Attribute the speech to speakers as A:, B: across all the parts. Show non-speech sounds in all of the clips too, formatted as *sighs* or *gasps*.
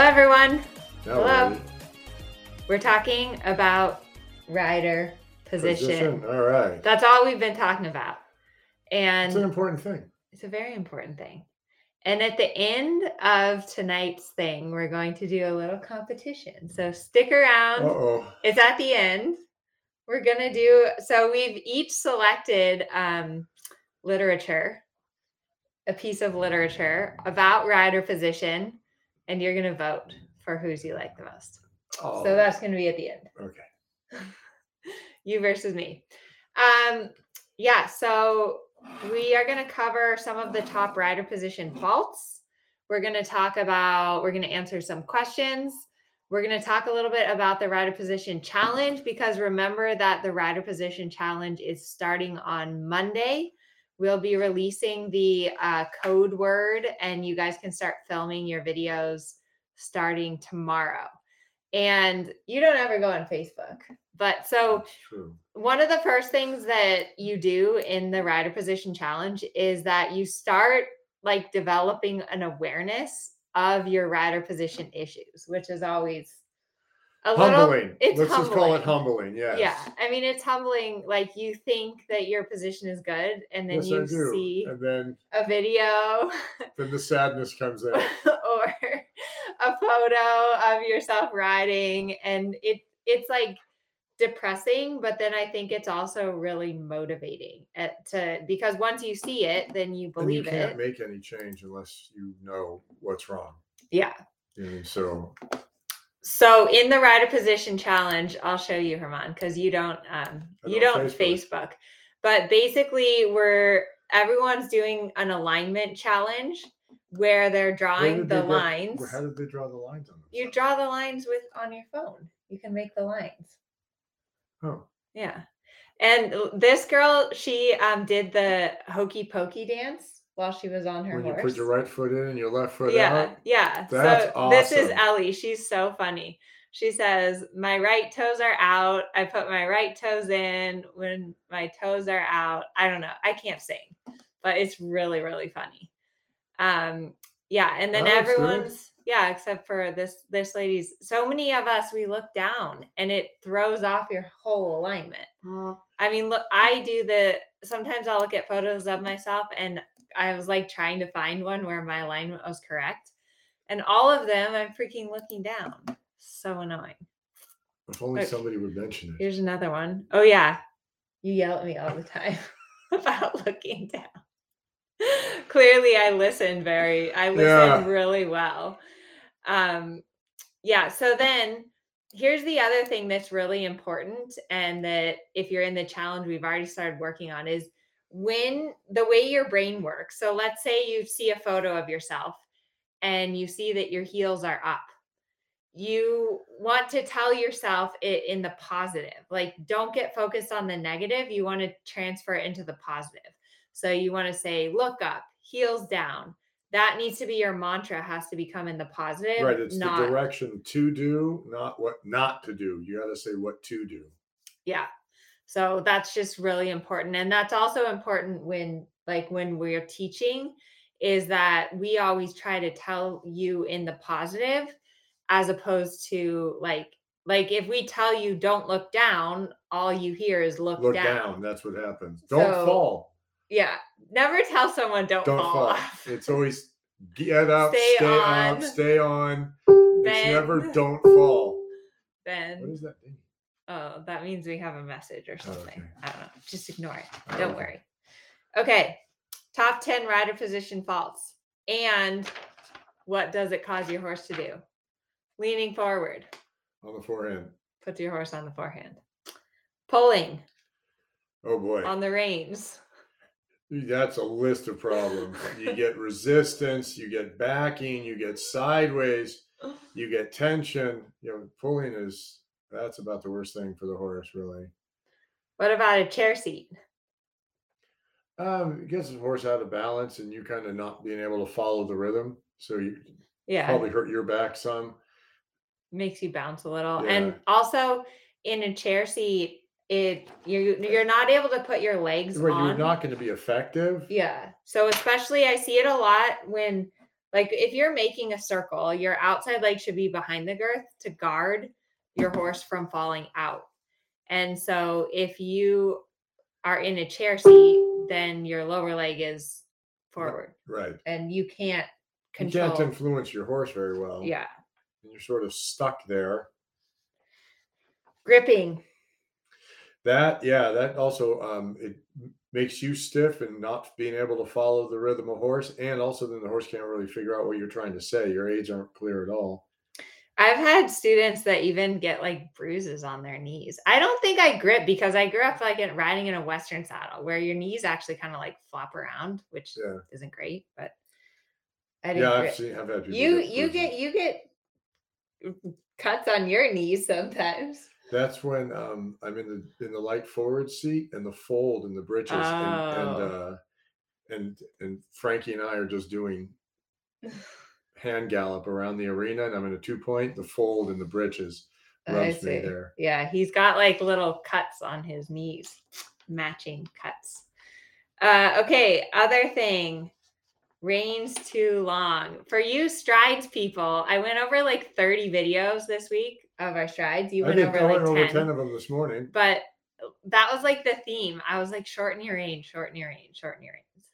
A: Hello, everyone. Hello. We're talking about rider position. position.
B: All right.
A: That's all we've been talking about. And
B: it's an important thing.
A: It's a very important thing. And at the end of tonight's thing, we're going to do a little competition. So stick around.
B: Uh-oh.
A: It's at the end. We're going to do so we've each selected um, literature, a piece of literature about rider position and you're going to vote for who's you like the most. Oh. So that's going to be at the end.
B: Okay. *laughs*
A: you versus me. Um, yeah. So we are going to cover some of the top rider position faults. We're going to talk about, we're going to answer some questions. We're going to talk a little bit about the rider position challenge because remember that the rider position challenge is starting on Monday. We'll be releasing the uh, code word, and you guys can start filming your videos starting tomorrow. And you don't ever go on Facebook. But so, one of the first things that you do in the rider position challenge is that you start like developing an awareness of your rider position issues, which is always
B: a humbling. Little, it's Let's humbling. just call it humbling. Yeah.
A: Yeah. I mean, it's humbling. Like you think that your position is good, and then yes, you see
B: and then
A: a video. *laughs*
B: Then the sadness comes in. *laughs*
A: or a photo of yourself riding, and it it's like depressing but then i think it's also really motivating at, to because once you see it then you believe
B: and you can't
A: it
B: make any change unless you know what's wrong
A: yeah
B: and so
A: so in the rider position challenge, I'll show you Herman because you don't um you don't Facebook. Facebook. But basically we're everyone's doing an alignment challenge where they're drawing the lines.
B: how did they draw the lines on them?
A: You draw the lines with on your phone. You can make the lines.
B: Oh.
A: Yeah. And this girl, she um did the hokey pokey dance while she was on her
B: when
A: horse.
B: you put your right foot in and your left foot
A: yeah,
B: out.
A: Yeah.
B: That's
A: so
B: awesome.
A: this is Ellie. She's so funny. She says, My right toes are out. I put my right toes in when my toes are out. I don't know. I can't sing, but it's really, really funny. Um, yeah, and then everyone's yeah, except for this this lady's so many of us we look down and it throws off your whole alignment. I mean, look, I do the sometimes I'll look at photos of myself and I was like trying to find one where my alignment was correct. And all of them, I'm freaking looking down. So annoying.
B: If only somebody would mention it.
A: Here's another one. Oh, yeah. You yell at me all the time *laughs* about looking down. Clearly, I listen very, I listen yeah. really well. Um, yeah. So then here's the other thing that's really important. And that if you're in the challenge we've already started working on is when the way your brain works. So let's say you see a photo of yourself and you see that your heels are up. You want to tell yourself it in the positive. Like don't get focused on the negative. You want to transfer it into the positive. So you want to say, look up, heels down. That needs to be your mantra, has to become in the positive.
B: Right. It's not, the direction to do, not what not to do. You got to say what to do.
A: Yeah. So that's just really important. And that's also important when, like, when we're teaching, is that we always try to tell you in the positive as opposed to like, like if we tell you don't look down, all you hear is look,
B: look
A: down.
B: down. That's what happens. Don't so, fall.
A: Yeah. Never tell someone don't, don't fall. fall.
B: It's always get up, stay, stay on. up, stay on. Bend. It's never don't fall.
A: Then
B: what does that mean?
A: Oh, that means we have a message or oh, something. Okay. I don't know. Just ignore it. Oh, don't worry. Okay. Top 10 rider position faults. And what does it cause your horse to do? Leaning forward.
B: On the forehand.
A: Put your horse on the forehand. Pulling.
B: Oh boy.
A: On the reins.
B: That's a list of problems. You get *laughs* resistance, you get backing, you get sideways, *sighs* you get tension. You know, pulling is that's about the worst thing for the horse, really.
A: What about a chair seat?
B: Um, it gets the horse out of balance, and you kind of not being able to follow the rhythm. So you
A: yeah
B: probably hurt your back some.
A: Makes you bounce a little, yeah. and also in a chair seat, it you're you're not able to put your legs
B: right,
A: on.
B: You're not going to be effective.
A: Yeah. So especially I see it a lot when like if you're making a circle, your outside leg should be behind the girth to guard your horse from falling out. And so if you are in a chair seat, then your lower leg is forward.
B: Right.
A: And you can't control.
B: You can't influence your horse very well.
A: Yeah.
B: And you're sort of stuck there.
A: Gripping.
B: That yeah, that also um, it makes you stiff and not being able to follow the rhythm of horse, and also then the horse can't really figure out what you're trying to say. Your aids aren't clear at all.
A: I've had students that even get like bruises on their knees. I don't think I grip because I grew up like in, riding in a Western saddle where your knees actually kind of like flop around, which yeah. isn't great. But
B: I didn't. Yeah, I've seen. I've had
A: you. Get you get you get cuts on your knees sometimes.
B: That's when um, I'm in the in the light forward seat and the fold in the britches, oh. and and, uh, and and Frankie and I are just doing *laughs* hand gallop around the arena, and I'm in a two point. The fold in the britches rubs me there.
A: Yeah, he's got like little cuts on his knees, matching cuts. Uh, okay, other thing reins too long for you strides people i went over like 30 videos this week of our strides. You went over I like
B: over 10. 10 of them this morning.
A: But that was like the theme. I was like, shorten your range, shorten your range, shorten your reins.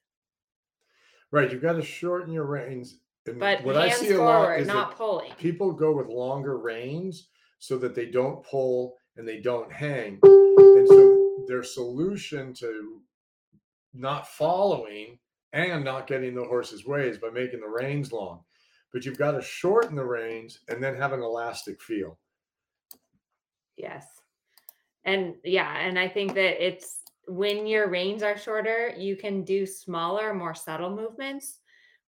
B: Right. You've got to shorten your reins.
A: And but what hands I see a forward, lot is not pulling.
B: People go with longer reins so that they don't pull and they don't hang. And so their solution to not following and not getting the horse's way is by making the reins long. But you've got to shorten the reins and then have an elastic feel.
A: Yes. And yeah, and I think that it's when your reins are shorter, you can do smaller, more subtle movements,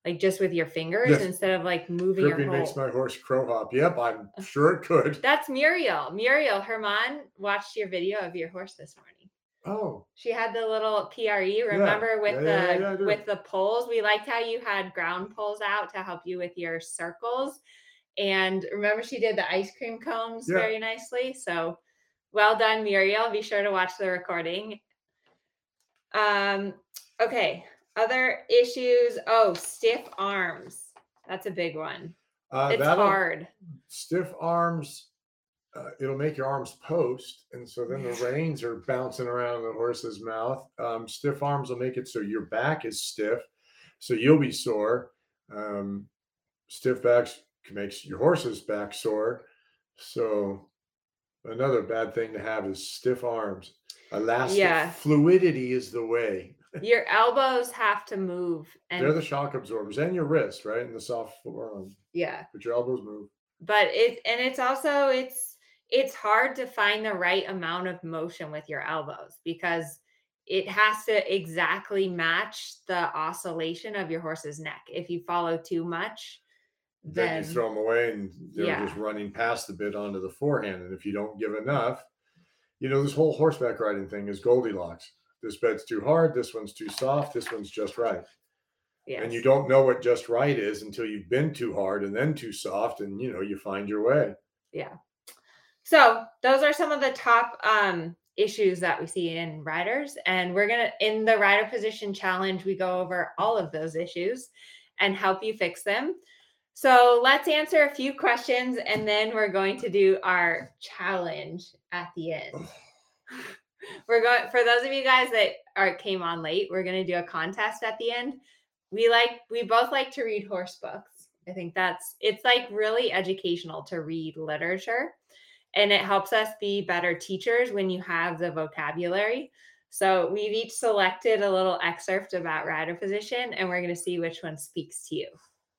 A: like just with your fingers yes. instead of like moving your whole.
B: makes my horse crow hop. Yep, I'm *laughs* sure it could.
A: That's Muriel. Muriel Herman watched your video of your horse this morning.
B: Oh.
A: She had the little PRE. Remember yeah. with yeah, the yeah, with the poles? We liked how you had ground poles out to help you with your circles. And remember, she did the ice cream cones very nicely. So well done, Muriel. Be sure to watch the recording. Um, okay. Other issues. Oh, stiff arms. That's a big one. Uh, it's hard.
B: Stiff arms. Uh, it'll make your arms post, and so then the *laughs* reins are bouncing around the horse's mouth. Um, stiff arms will make it so your back is stiff, so you'll be sore. Um, stiff backs makes your horse's back sore. So another bad thing to have is stiff arms. Elastic yeah. fluidity is the way.
A: Your elbows have to move.
B: And They're the shock absorbers and your wrist, right? And the soft forearm.
A: Yeah.
B: But your elbows move.
A: But it and it's also it's it's hard to find the right amount of motion with your elbows because it has to exactly match the oscillation of your horse's neck. If you follow too much,
B: then, you throw them away and they're yeah. just running past the bit onto the forehand. And if you don't give enough, you know, this whole horseback riding thing is Goldilocks. This bed's too hard. This one's too soft. This one's just right. Yes. And you don't know what just right is until you've been too hard and then too soft, and you know you find your way.
A: Yeah. So those are some of the top um, issues that we see in riders, and we're gonna in the rider position challenge we go over all of those issues and help you fix them. So let's answer a few questions and then we're going to do our challenge at the end. *sighs* *laughs* we're going for those of you guys that are came on late, we're going to do a contest at the end. We like we both like to read horse books. I think that's it's like really educational to read literature and it helps us be better teachers when you have the vocabulary. So we've each selected a little excerpt about rider position and we're going to see which one speaks to you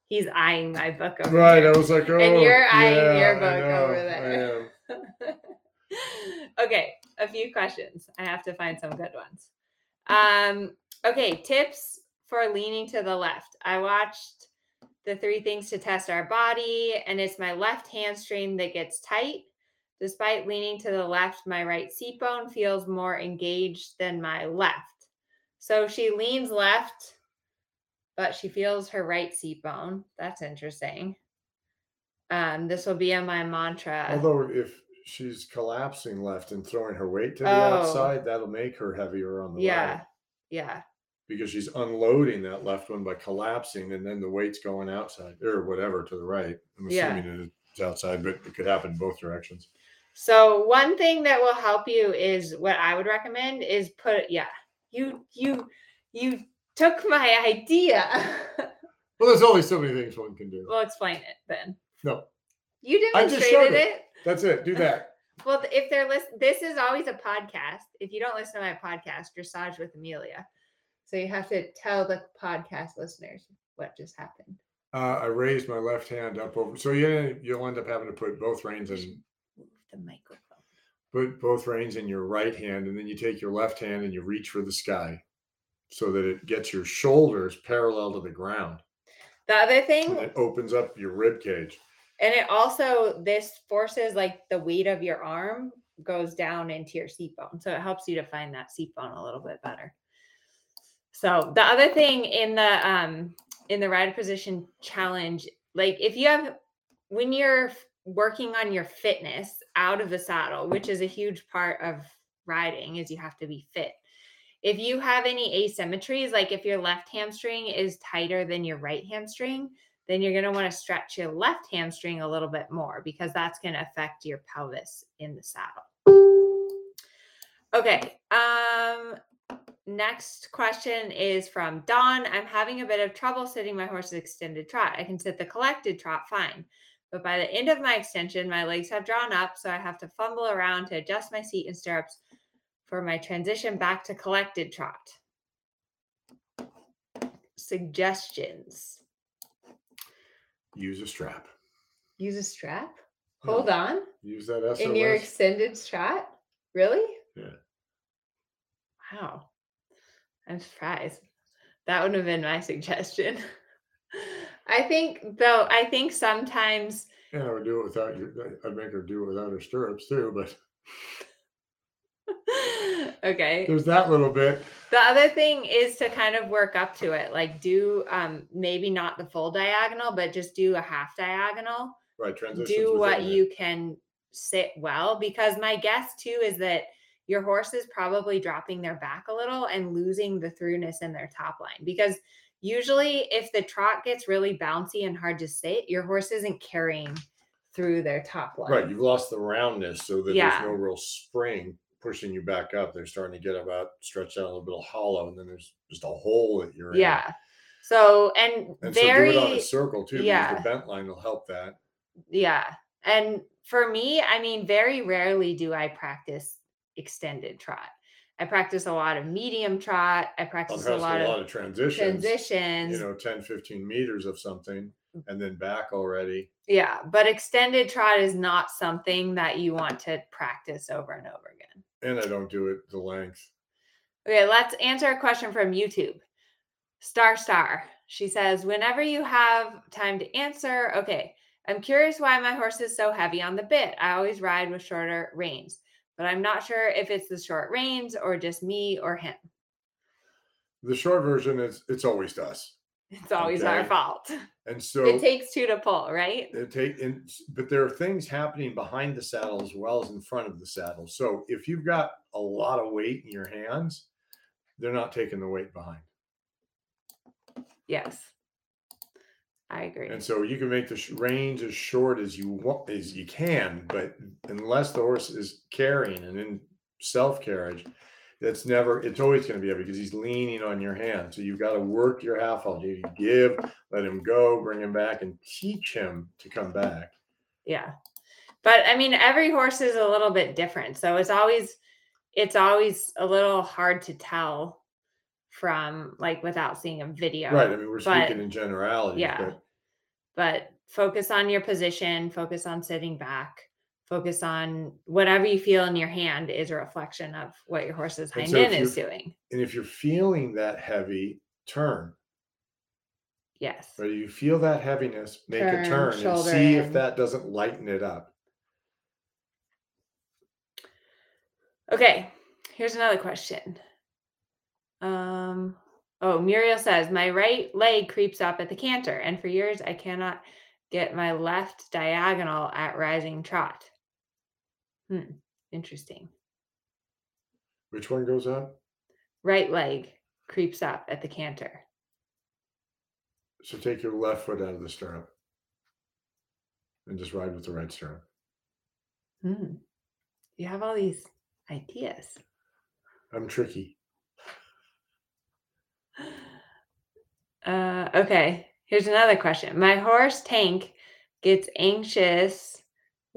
A: he's eyeing my book over
B: right
A: there.
B: i was like oh
A: and you're oh, eyeing yeah, your book over there *laughs* okay a few questions i have to find some good ones um Okay, tips for leaning to the left. I watched the three things to test our body, and it's my left hamstring that gets tight. Despite leaning to the left, my right seat bone feels more engaged than my left. So she leans left, but she feels her right seat bone. That's interesting. Um, this will be on my mantra.
B: Although if she's collapsing left and throwing her weight to the
A: Oh.
B: outside, that'll make her heavier on the
A: yeah,
B: right
A: yeah, Yeah.
B: because she's unloading that left one by collapsing, and then the weight's going outside or whatever to the right. I'm
A: Yeah.
B: assuming it's outside, but it could happen both directions.
A: So one thing that will help you is what I would recommend is put yeah. You you you took my *laughs* idea.
B: Well, there's only so many things one can do.
A: we'll explain it then.
B: No,
A: You demonstrated
B: it.
A: it.
B: that's it. Do that. *laughs*
A: Well, if they're listening, this is always a podcast. If you don't listen to my podcast, dressage with Amelia. So you have to tell the podcast listeners what just happened.
B: Uh, I raised my left hand up over, so yeah, you'll end up having to put both reins in,
A: the microphone.
B: put both reins in your right hand, and then you take your left hand and you reach for the sky, so that it gets your shoulders parallel to the ground.
A: The other thing
B: And it opens up your rib cage.
A: And it also this forces like the weight of your arm goes down into your seat bone. So it helps you to find that seat bone a little bit better. So the other thing in the um in the rider position challenge, like if you have when you're working on your fitness out of the saddle, which is a huge part of riding, is you have to be fit. If you have any asymmetries, like if your left hamstring is tighter than your right hamstring, then you're going to want to stretch your left hamstring a little bit more because that's going to affect your pelvis in the saddle. Okay. Um next question is from Dawn. I'm having a bit of trouble sitting my horse's extended trot. I can sit the collected trot fine. But by the end of my extension, my legs have drawn up, so I have to fumble around to adjust my seat and stirrups for my transition back to collected trot. Suggestions.
B: Use a strap.
A: Use a strap.
B: Yeah.
A: Hold on.
B: Use that SOS.
A: In your extended strat? Really?
B: Yeah.
A: Wow. I'm surprised. That wouldn't have been my suggestion. *laughs* I think though, I think sometimes
B: and I would do it without your. I'd make her do it without her stirrups too. But *laughs*
A: okay.
B: there's that little bit.
A: The other thing is to kind of work up to it. Like do um maybe not the full diagonal, but just do a half diagonal.
B: Right.
A: Do what
B: it.
A: you can sit well because my guess too is that your horse is probably dropping their back a little and losing the throughness in their top line because usually if the trot gets really bouncy and hard to sit your horse isn't carrying through their top line
B: Right. You've lost the roundness, so that
A: Yeah.
B: there's no real spring pushing you back up. They're starting to get about stretched out a little bit of hollow, and then there's just a hole that you're in.
A: yeah so and,
B: And
A: very
B: so do it on a circle too.
A: yeah.
B: The bent line will help that.
A: Yeah. And for me, I mean, very rarely do I practice extended trot. I practice a lot of medium trot. I practice a lot,
B: a
A: of
B: lot of transitions.
A: transitions.
B: You know, 10, 15 meters of something,
A: Mm.
B: and then back already.
A: yeah. But extended trot is not something that you want to practice over and over again.
B: And I don't do it the length.
A: Okay, let's answer a question from YouTube. Star Star. She says, whenever you have time to answer, okay, I'm curious why my horse is so heavy on the bit. I always ride with shorter reins, but I'm not sure if it's the short reins or just me or him.
B: The short version is it's always us.
A: It's always our fault.
B: And *laughs* so
A: it takes two to pull, right?
B: it take in, but there are things happening behind the saddle as well as in front of the saddle. So if you've got a lot of weight in your hands, they're not taking the weight behind.
A: Yes. I agree.
B: And so you can make the range as short as you want as you can, but unless the horse is carrying and in self carriage, that's never. It's always going to be heavy because he's leaning on your hand. So you've got to work your half all day. You give, let him go, bring him back, and teach him to come back.
A: Yeah. But I mean, every horse is a little bit different. So it's always it's always a little hard to tell from like without seeing a video.
B: Right. I mean, we're
A: but-
B: speaking in generalities.
A: yeah.
B: But
A: But focus on your position, focus on sitting back, focus on whatever you feel in your hand is a reflection of what your horse's hind
B: so
A: end is doing.
B: And if you're feeling that heavy, turn.
A: Yes.
B: Right? You feel that heaviness, make
A: Turn,
B: a turn and see if that doesn't lighten it up.
A: Okay, here's another question. Um, oh, Muriel says, My right leg creeps up at the canter, and for years I cannot get my left diagonal at rising trot. Hmm, interesting.
B: Which one goes up?
A: Right leg creeps up at the canter.
B: So take your left foot out of the stirrup and just ride with the right stirrup.
A: Hmm. You have all these ideas.
B: I'm tricky. *gasps*
A: Uh, okay, here's another question. My horse Tank gets anxious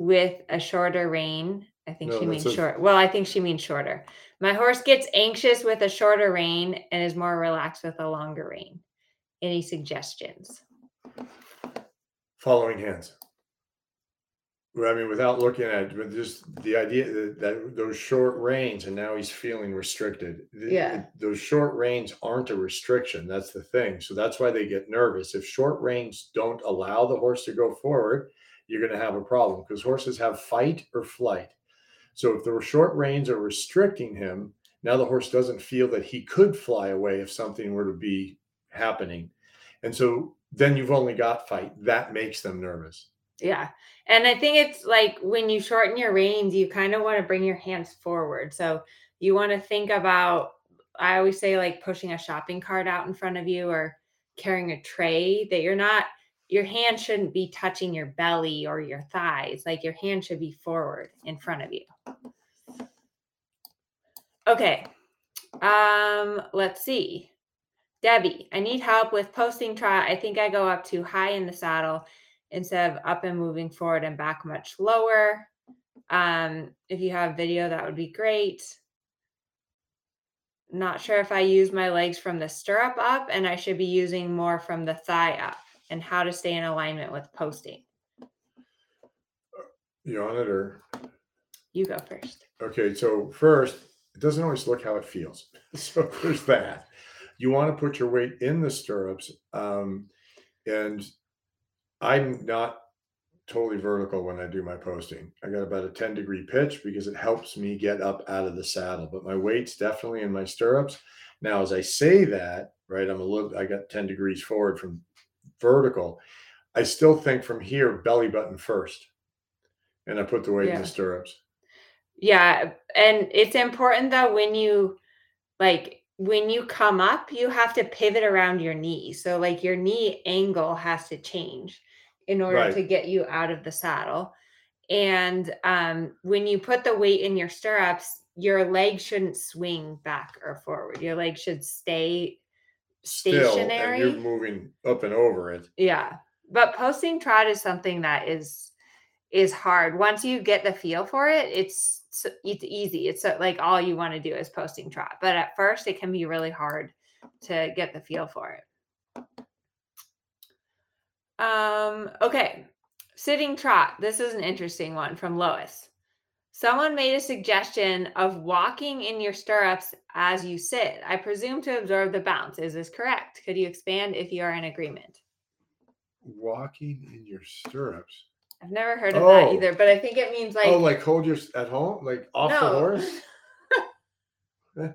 A: with a shorter rein. I think
B: No,
A: she means
B: says-
A: short. Well, I think she means shorter. My horse gets anxious with a shorter rein and is more relaxed with a longer rein. Any suggestions?
B: Following hands. I mean, without looking at, but just the idea that, that those short reins, and now he's feeling restricted.
A: Yeah.
B: it- Those short reins aren't a restriction. That's the thing. So that's why they get nervous. If short reins don't allow the horse to go forward, you're going to have a problem because horses have fight or flight. So if the short reins are restricting him, now the horse doesn't feel that he could fly away if something were to be happening. And so then you've only got fight. That makes them nervous.
A: Yeah. And I think it's like when you shorten your reins, you kind of want to bring your hands forward. So you want to think about, I always say, like pushing a shopping cart out in front of you or carrying a tray, that you're not, your hand shouldn't be touching your belly or your thighs. Like your hand should be forward in front of you. Okay. Um, let's see. Debbie, I need help with posting trot. I think I go up too high in the saddle instead of up and moving forward and back much lower. Um, if you have video, that would be great. Not sure if I use my legs from the stirrup up and I should be using more from the thigh up and how to stay in alignment with posting.
B: You on it or
A: You go first.
B: okay? So first, it doesn't always look how it feels. *laughs* So there's that. You want to put your weight in the stirrups, um, and I'm not totally vertical when I do my posting. I got about a 10 degree pitch because it helps me get up out of the saddle. But my weight's definitely in my stirrups. Now, as I say that, right, I'm a little. I got 10 degrees forward from vertical. I still think from here belly button first, and I put the weight in the stirrups.
A: Yeah, and it's important that when you like when you come up, you have to pivot around your knee. So like your knee angle has to change in order
B: Right.
A: to get you out of the saddle. And um when you put the weight in your stirrups, your leg shouldn't swing back or forward. Your leg should stay
B: still
A: stationary.
B: and you're moving up and over it.
A: Yeah. But posting trot is something that is is hard. Once you get the feel for it, it's it's easy. It's uh, like all you want to do is posting trot. But at first it can be really hard to get the feel for it. Um okay. Sitting trot. This is an interesting one from Lois. Someone made a suggestion of walking in your stirrups as you sit. I presume to absorb the bounce. Is this correct? Could you expand if you are in agreement?
B: Walking in your stirrups.
A: I've never heard of that
B: Oh.
A: either, but I think it means like
B: oh, like hold your at home, like off the horse. *laughs*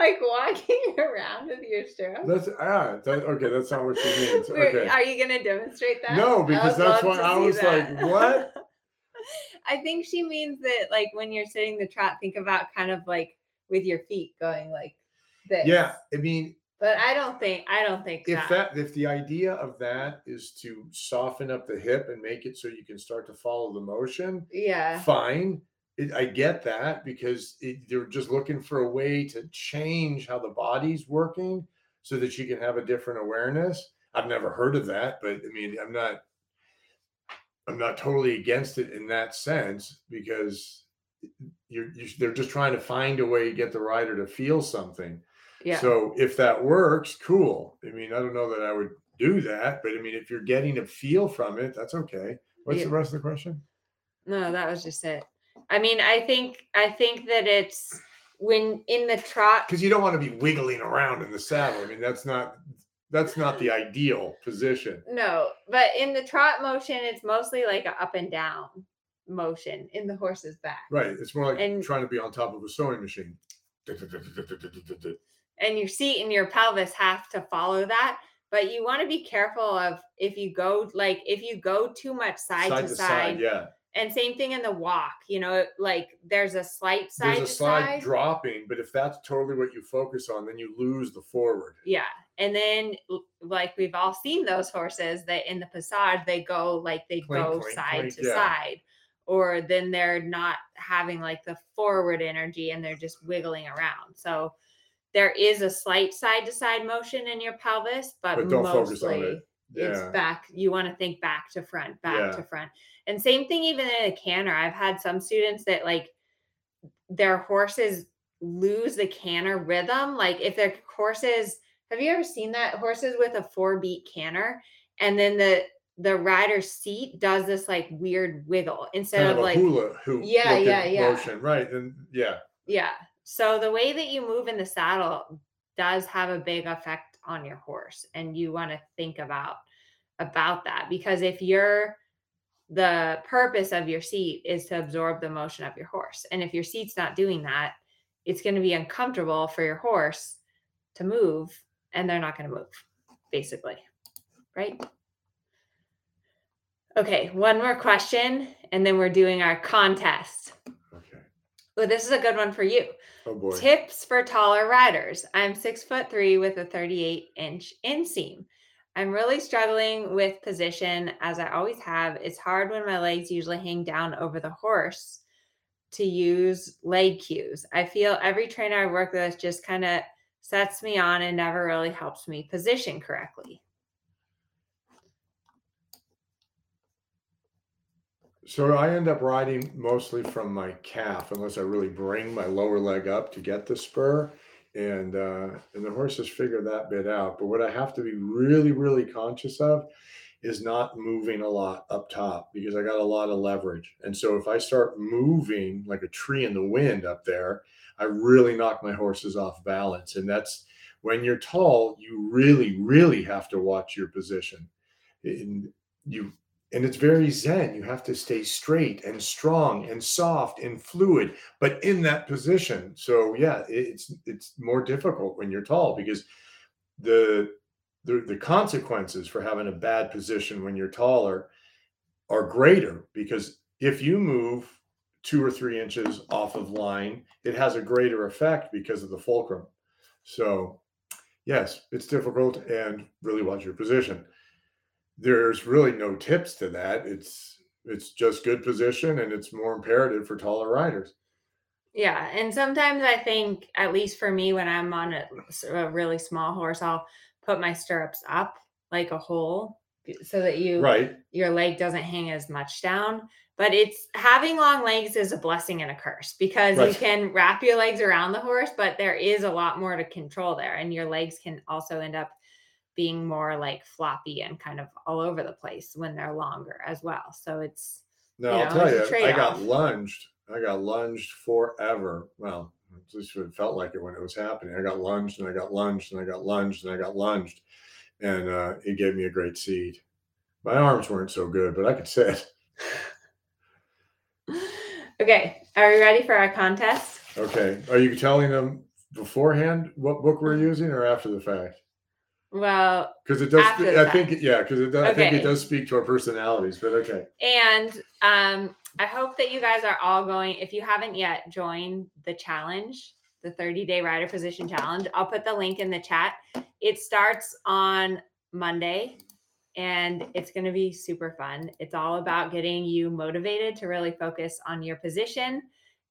A: like walking *laughs* around with your stirrups.
B: That's ah, that, okay. That's not what she means. *laughs* Okay.
A: Are you going to demonstrate that?
B: No, because that's why I was like, what?
A: I think she means that, like, when you're sitting the trot, think about kind of like with your feet going like this.
B: Yeah, I mean,
A: But I don't think I don't think
B: if
A: that.
B: that if the idea of that is to soften up the hip and make it so you can start to follow the motion,
A: yeah.
B: fine. It, I get that because it, they're just looking for a way to change how the body's working so that you can have a different awareness. I've never heard of that, but I mean, I'm not, I'm not totally against it in that sense because you're, you, they're just trying to find a way to get the rider to feel something.
A: Yeah.
B: So if that works, cool. I mean, I don't know that I would do that, but I mean, if you're getting a feel from it, that's okay. What's
A: Yeah.
B: the rest of the question?
A: No, that was just it. I mean, I think I think that it's when in the trot
B: because you don't want to be wiggling around in the saddle. I mean, that's not that's not the ideal position.
A: No, but in the trot motion, it's mostly like a up and down motion in the horse's back.
B: Right. It's more like
A: And-
B: trying to be on top of a sewing machine.
A: and your seat and your pelvis have to follow that but you want to be careful of if you go like if you go too much side,
B: Side
A: to
B: to
A: side,
B: side, yeah.
A: and same thing in the walk you know like there's a slight side
B: There's a
A: side
B: dropping, but if that's totally what you focus on, then you lose the forward.
A: yeah and then like we've all seen those horses that in the passage they go like they
B: Clink,
A: go
B: clink,
A: side
B: clink,
A: to
B: yeah.
A: side or then they're not having like the forward energy and they're just wiggling around so there is a slight side to side motion in your pelvis but,
B: But don't
A: mostly
B: focus on it.
A: it's back you want to think back to front back
B: Yeah.
A: to front and same thing even in a canter i've had some students that like their horses lose the canter rhythm like if their horses have you ever seen that horses with a four beat canter and then the the rider's seat does this like weird wiggle instead
B: Kind
A: of
B: of
A: like
B: hula hoop.
A: Yeah, yeah, yeah.
B: Motion. Right. And yeah.
A: yeah so the way that you move in the saddle does have a big effect on your horse and you want to think about about that because if you're the purpose of your seat is to absorb the motion of your horse and if your seat's not doing that it's going to be uncomfortable for your horse to move and they're not going to move basically right okay one more question and then we're doing our contest
B: Okay.
A: well this is a good one for you
B: Oh boy.
A: Tips for taller riders. I'm six foot three with a 38 inch inseam. I'm really struggling with position as I always have. It's hard when my legs usually hang down over the horse to use leg cues. I feel every trainer I work with just kind of sets me on and never really helps me position correctly.
B: So I end up riding mostly from my calf, unless I really bring my lower leg up to get the spur, and uh, and the horses figure that bit out. But what I have to be really, really conscious of is not moving a lot up top because I got a lot of leverage. And so if I start moving like a tree in the wind up there, I really knock my horses off balance. And that's when you're tall, you really, really have to watch your position. And you and it's very zen. You have to stay straight and strong and soft and fluid, but in that position. So yeah, it's it's more difficult when you're tall because the the, the consequences for having a bad position when you're taller are greater because if you move two or three inches off of line, it has a greater effect because of the fulcrum. So, yes, it's difficult and really watch your position. There's really no tips to that. It's it's just good position and it's more imperative for taller riders.
A: Yeah, and sometimes I think, at least for me, when I'm on a, a really small horse, I'll put my stirrups up like a hole so that you
B: Right.
A: your leg doesn't hang as much down. But it's having long legs is a blessing and a curse because you can wrap your legs around the horse, but there is a lot more to control there, and your legs can also end up being more like floppy and kind of all over the place when they're longer as well. So it's
B: No,
A: You
B: I'll tell you, I got lunged. I got lunged forever. Well, at least it felt like it when it was happening. I got lunged and I got lunged and I got lunged and I got lunged. And uh, it gave me a great seat. My arms weren't so good, but I could sit. *laughs*
A: okay. Are we ready for our contest?
B: Okay. Are you telling them beforehand what book we're using or after the fact?
A: Well,
B: Because it does, I think, yeah, because it does, Okay. I think it does speak to our personalities, but okay.
A: And um, I hope that you guys are all going. If you haven't yet joined the challenge, the 30 day rider position challenge, I'll put the link in the chat. It starts on Monday and it's going to be super fun. It's all about getting you motivated to really focus on your position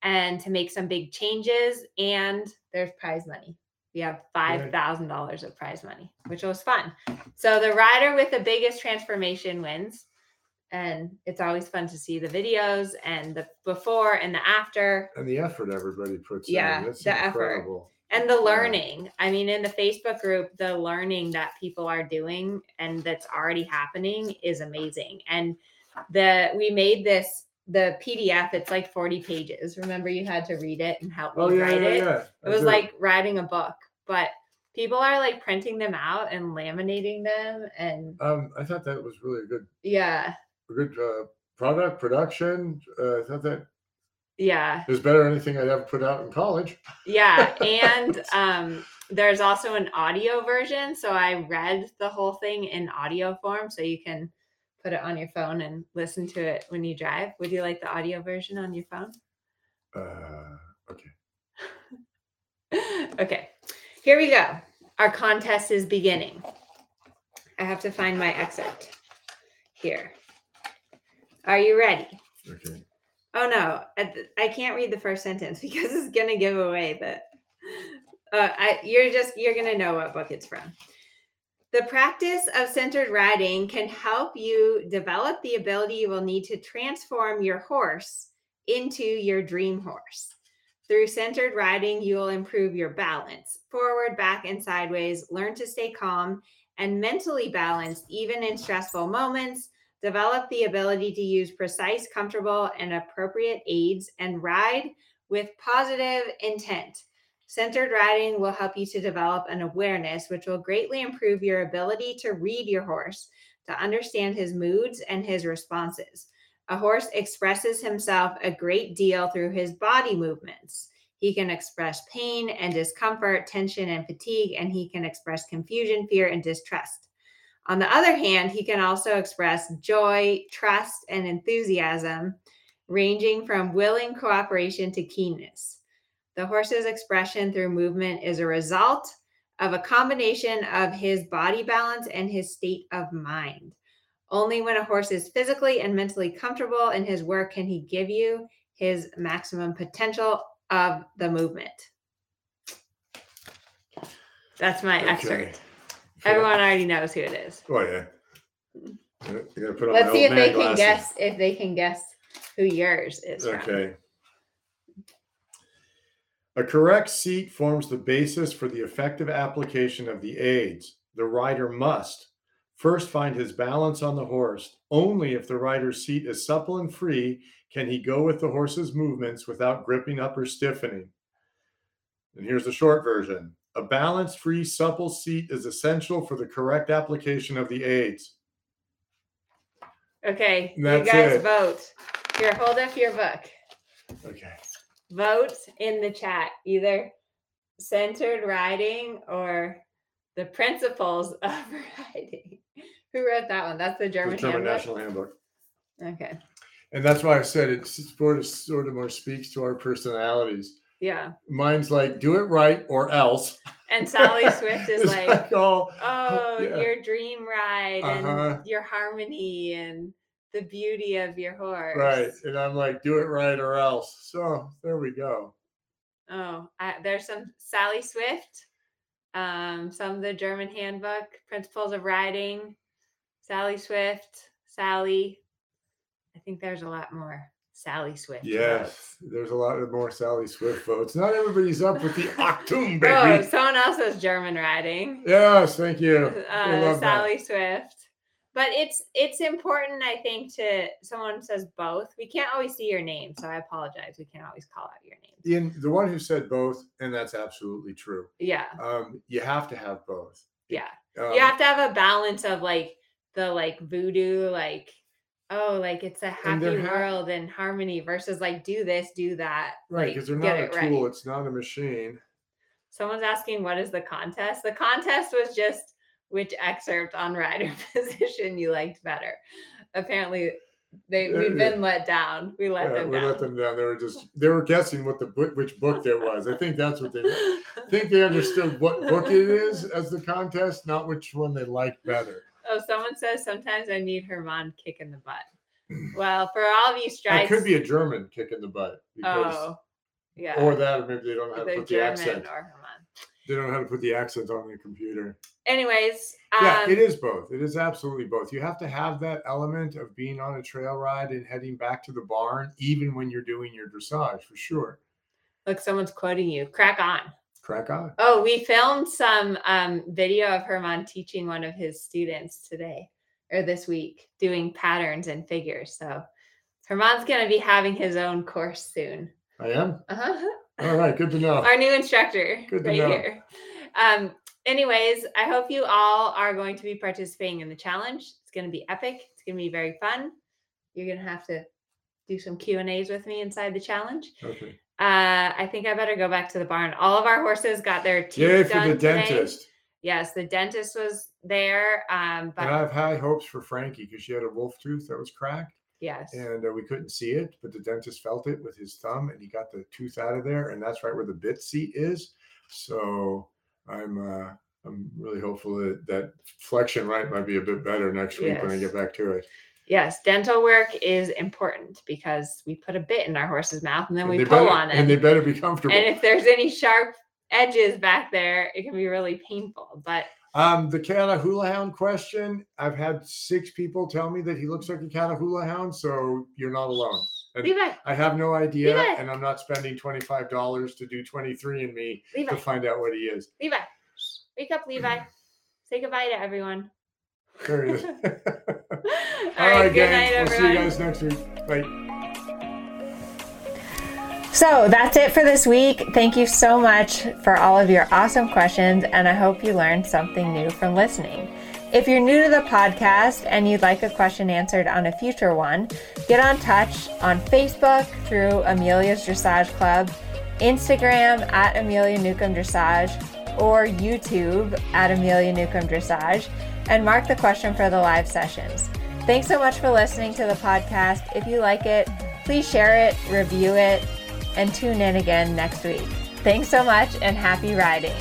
A: and to make some big changes. And there's prize money. We have $5,000 of prize money, which was fun. So the rider with the biggest transformation wins and it's always fun to see the videos and the before and the after
B: And the effort everybody puts in.
A: Yeah,
B: That's
A: the effort. and the learning. I mean, in the Facebook group, the learning that people are doing and that's already happening is amazing. And the we made this the PDF. It's like 40 pages. Remember, you had to read it and help me
B: Oh yeah,
A: write
B: yeah,
A: it.
B: yeah.
A: It was like writing a book, but people are like printing them out and laminating them. And
B: um, I thought that was really good,
A: yeah,
B: uh, product production. Uh, I thought that
A: yeah,
B: is better than anything I'd ever put out in college.
A: yeah. *laughs* And um, there's also an audio version. So I read the whole thing in audio form. So you can put it on your phone and listen to it when you drive. Would you like the audio version on your phone?
B: Uh, okay. *laughs*
A: okay, here we go. Our contest is beginning. I have to find my excerpt here. Are you ready?
B: Okay.
A: Oh no, I, I can't read the first sentence *laughs* because it's gonna give away that. Uh, I you're just you're gonna know what book it's from. The practice of centered riding can help you develop the ability you will need to transform your horse into your dream horse. Through centered riding, you will improve your balance, forward, back, and sideways, learn to stay calm and mentally balanced even in stressful moments, develop the ability to use precise, comfortable, and appropriate aids, and ride with positive intent. Centered riding will help you to develop an awareness, which will greatly improve your ability to read your horse, to understand his moods and his responses. A horse expresses himself a great deal through his body movements. He can express pain and discomfort, tension and fatigue, and he can express confusion, fear, and distrust. On the other hand, he can also express joy, trust, and enthusiasm, ranging from willing cooperation to keenness. The horse's expression through movement is a result of a combination of his body balance and his state of mind. Only when a horse is physically and mentally comfortable in his work can he give you his maximum potential of the movement. That's my
B: Okay.
A: excerpt. Everyone already knows who it is.
B: Oh yeah. I gotta put on
A: Let's see if they
B: man
A: can guess if they can guess who yours is from.
B: Okay. A correct seat forms the basis for the effective application of the aids. The rider must first find his balance on the horse. Only if the rider's seat is supple and free can he go with the horse's movements without gripping up or stiffening. And here's the short version. A balanced, free, supple seat is essential for the correct application of the aids.
A: Okay,
B: That's
A: you guys
B: it.
A: vote. Here, hold up your book.
B: Okay.
A: Vote in the chat either centered riding or the principles of *laughs* riding. Who wrote that one? That's the
B: The
A: German,
B: German
A: handbook.
B: National Handbook.
A: Okay.
B: And that's why I said it sort of, sort of more speaks to our personalities.
A: Yeah.
B: Mine's like, do it right or else.
A: And Sally *laughs* Swift is
B: It's
A: like,
B: oh,
A: oh,
B: yeah.
A: your dream ride
B: Uh-huh.
A: and your harmony and the beauty of your horse.
B: right. And I'm like, do it right or else. So there we go.
A: Oh, I, there's some Sally Swift, um, some of the German handbook, Principles of Riding, Sally Swift, Sally. I think there's a lot more Sally Swift.
B: Yes.
A: votes.
B: There's a lot of more Sally Swift votes. Not everybody's up with the *laughs* Octoon,
A: Oh, someone else has German riding.
B: Yes, thank you.
A: Uh,
B: love that.
A: Sally Swift. But it's it's important, I think, to someone says both. We can't always see your name, so I apologize. We can't always call out your name.
B: In the one who said both, and that's absolutely true.
A: Yeah,
B: Um, you have to have both.
A: yeah.
B: Um,
A: you have to have a balance of like the like voodoo like oh like it's a
B: And
A: happy
B: there ha-
A: world and harmony versus like do this do that
B: right,
A: like,
B: because they're not a
A: right.
B: tool. It's not a machine.
A: someone's asking what is the contest the contest was just which excerpt on rider *laughs* position you liked better apparently they we've
B: yeah.
A: been let down we let
B: Yeah,
A: them
B: we
A: down
B: let them down. They were just they were guessing what the book which book that was. I think that's what they I *laughs* think they understood what book it is as the contest, not which one they liked better.
A: Oh someone says sometimes i need herman kick in the butt well for all of you
B: It
A: strikes
B: could be a German kick in the butt because
A: oh yeah
B: or that or maybe they don't know how to put the accent.
A: or herman
B: They don't know how to put the accent on the computer.
A: anyways um,
B: Yeah, it is both. It is absolutely both. You have to have that element of being on a trail ride and heading back to the barn, even when you're doing your dressage, for sure.
A: look someone's quoting you crack on
B: Crack on.
A: oh we filmed some um, video of herman teaching one of his students today or this week doing patterns and figures so Herman's going to be having his own course soon.
B: I am.
A: Uh-huh.
B: All right, good to know.
A: Our new instructor
B: Good to
A: right
B: know.
A: here. Um, anyways, I hope you all are going to be participating in the challenge. It's going to be epic. It's going to be very fun. You're going to have to do some Q and A's with me inside the challenge.
B: Okay.
A: Uh, I think I better go back to the barn. All of our horses got their teeth
B: Yay for
A: done
B: the
A: today.
B: dentist.
A: Yes, the dentist was there. Um, but
B: And I have high hopes for Frankie because she had a wolf tooth that was cracked
A: yes,
B: and uh, we couldn't see it, but the dentist felt it with his thumb and he got the tooth out of there. And that's right where the bit seat is. So I'm, uh, I'm really hopeful that that flexion right might be a bit better next week when I get back to it.
A: Yes, dental work is important because we put a bit in our horse's mouth and then
B: And
A: we pull
B: better-
A: on it.
B: And they better be comfortable.
A: and if there's any sharp edges back there, it can be really painful. But
B: Um, the Catahoula Hound question. I've had six people tell me that he looks like a Catahoula Hound, so you're not alone.
A: Levi,
B: I have no idea,
A: Levi.
B: and I'm not spending twenty five dollars to do twenty three and me to find out what he is.
A: Levi, wake up, Levi. *clears throat* Say goodbye to everyone.
B: There he is.
A: All *laughs* *laughs*
B: All right,
A: good
B: gang.
A: night,
B: we'll
A: everyone.
B: see you guys next week. Bye.
A: So that's it for this week. Thank you so much for all of your awesome questions, and I hope you learned something new from listening. If you're new to the podcast and you'd like a question answered on a future one, get on touch on Facebook through Amelia's Dressage Club, Instagram at Amelia Newcomb Dressage, or YouTube at Amelia Newcomb Dressage, and mark the question for the live sessions. Thanks so much for listening to the podcast. If you like it, please share it, review it, and tune in again next week. Thanks so much and happy riding.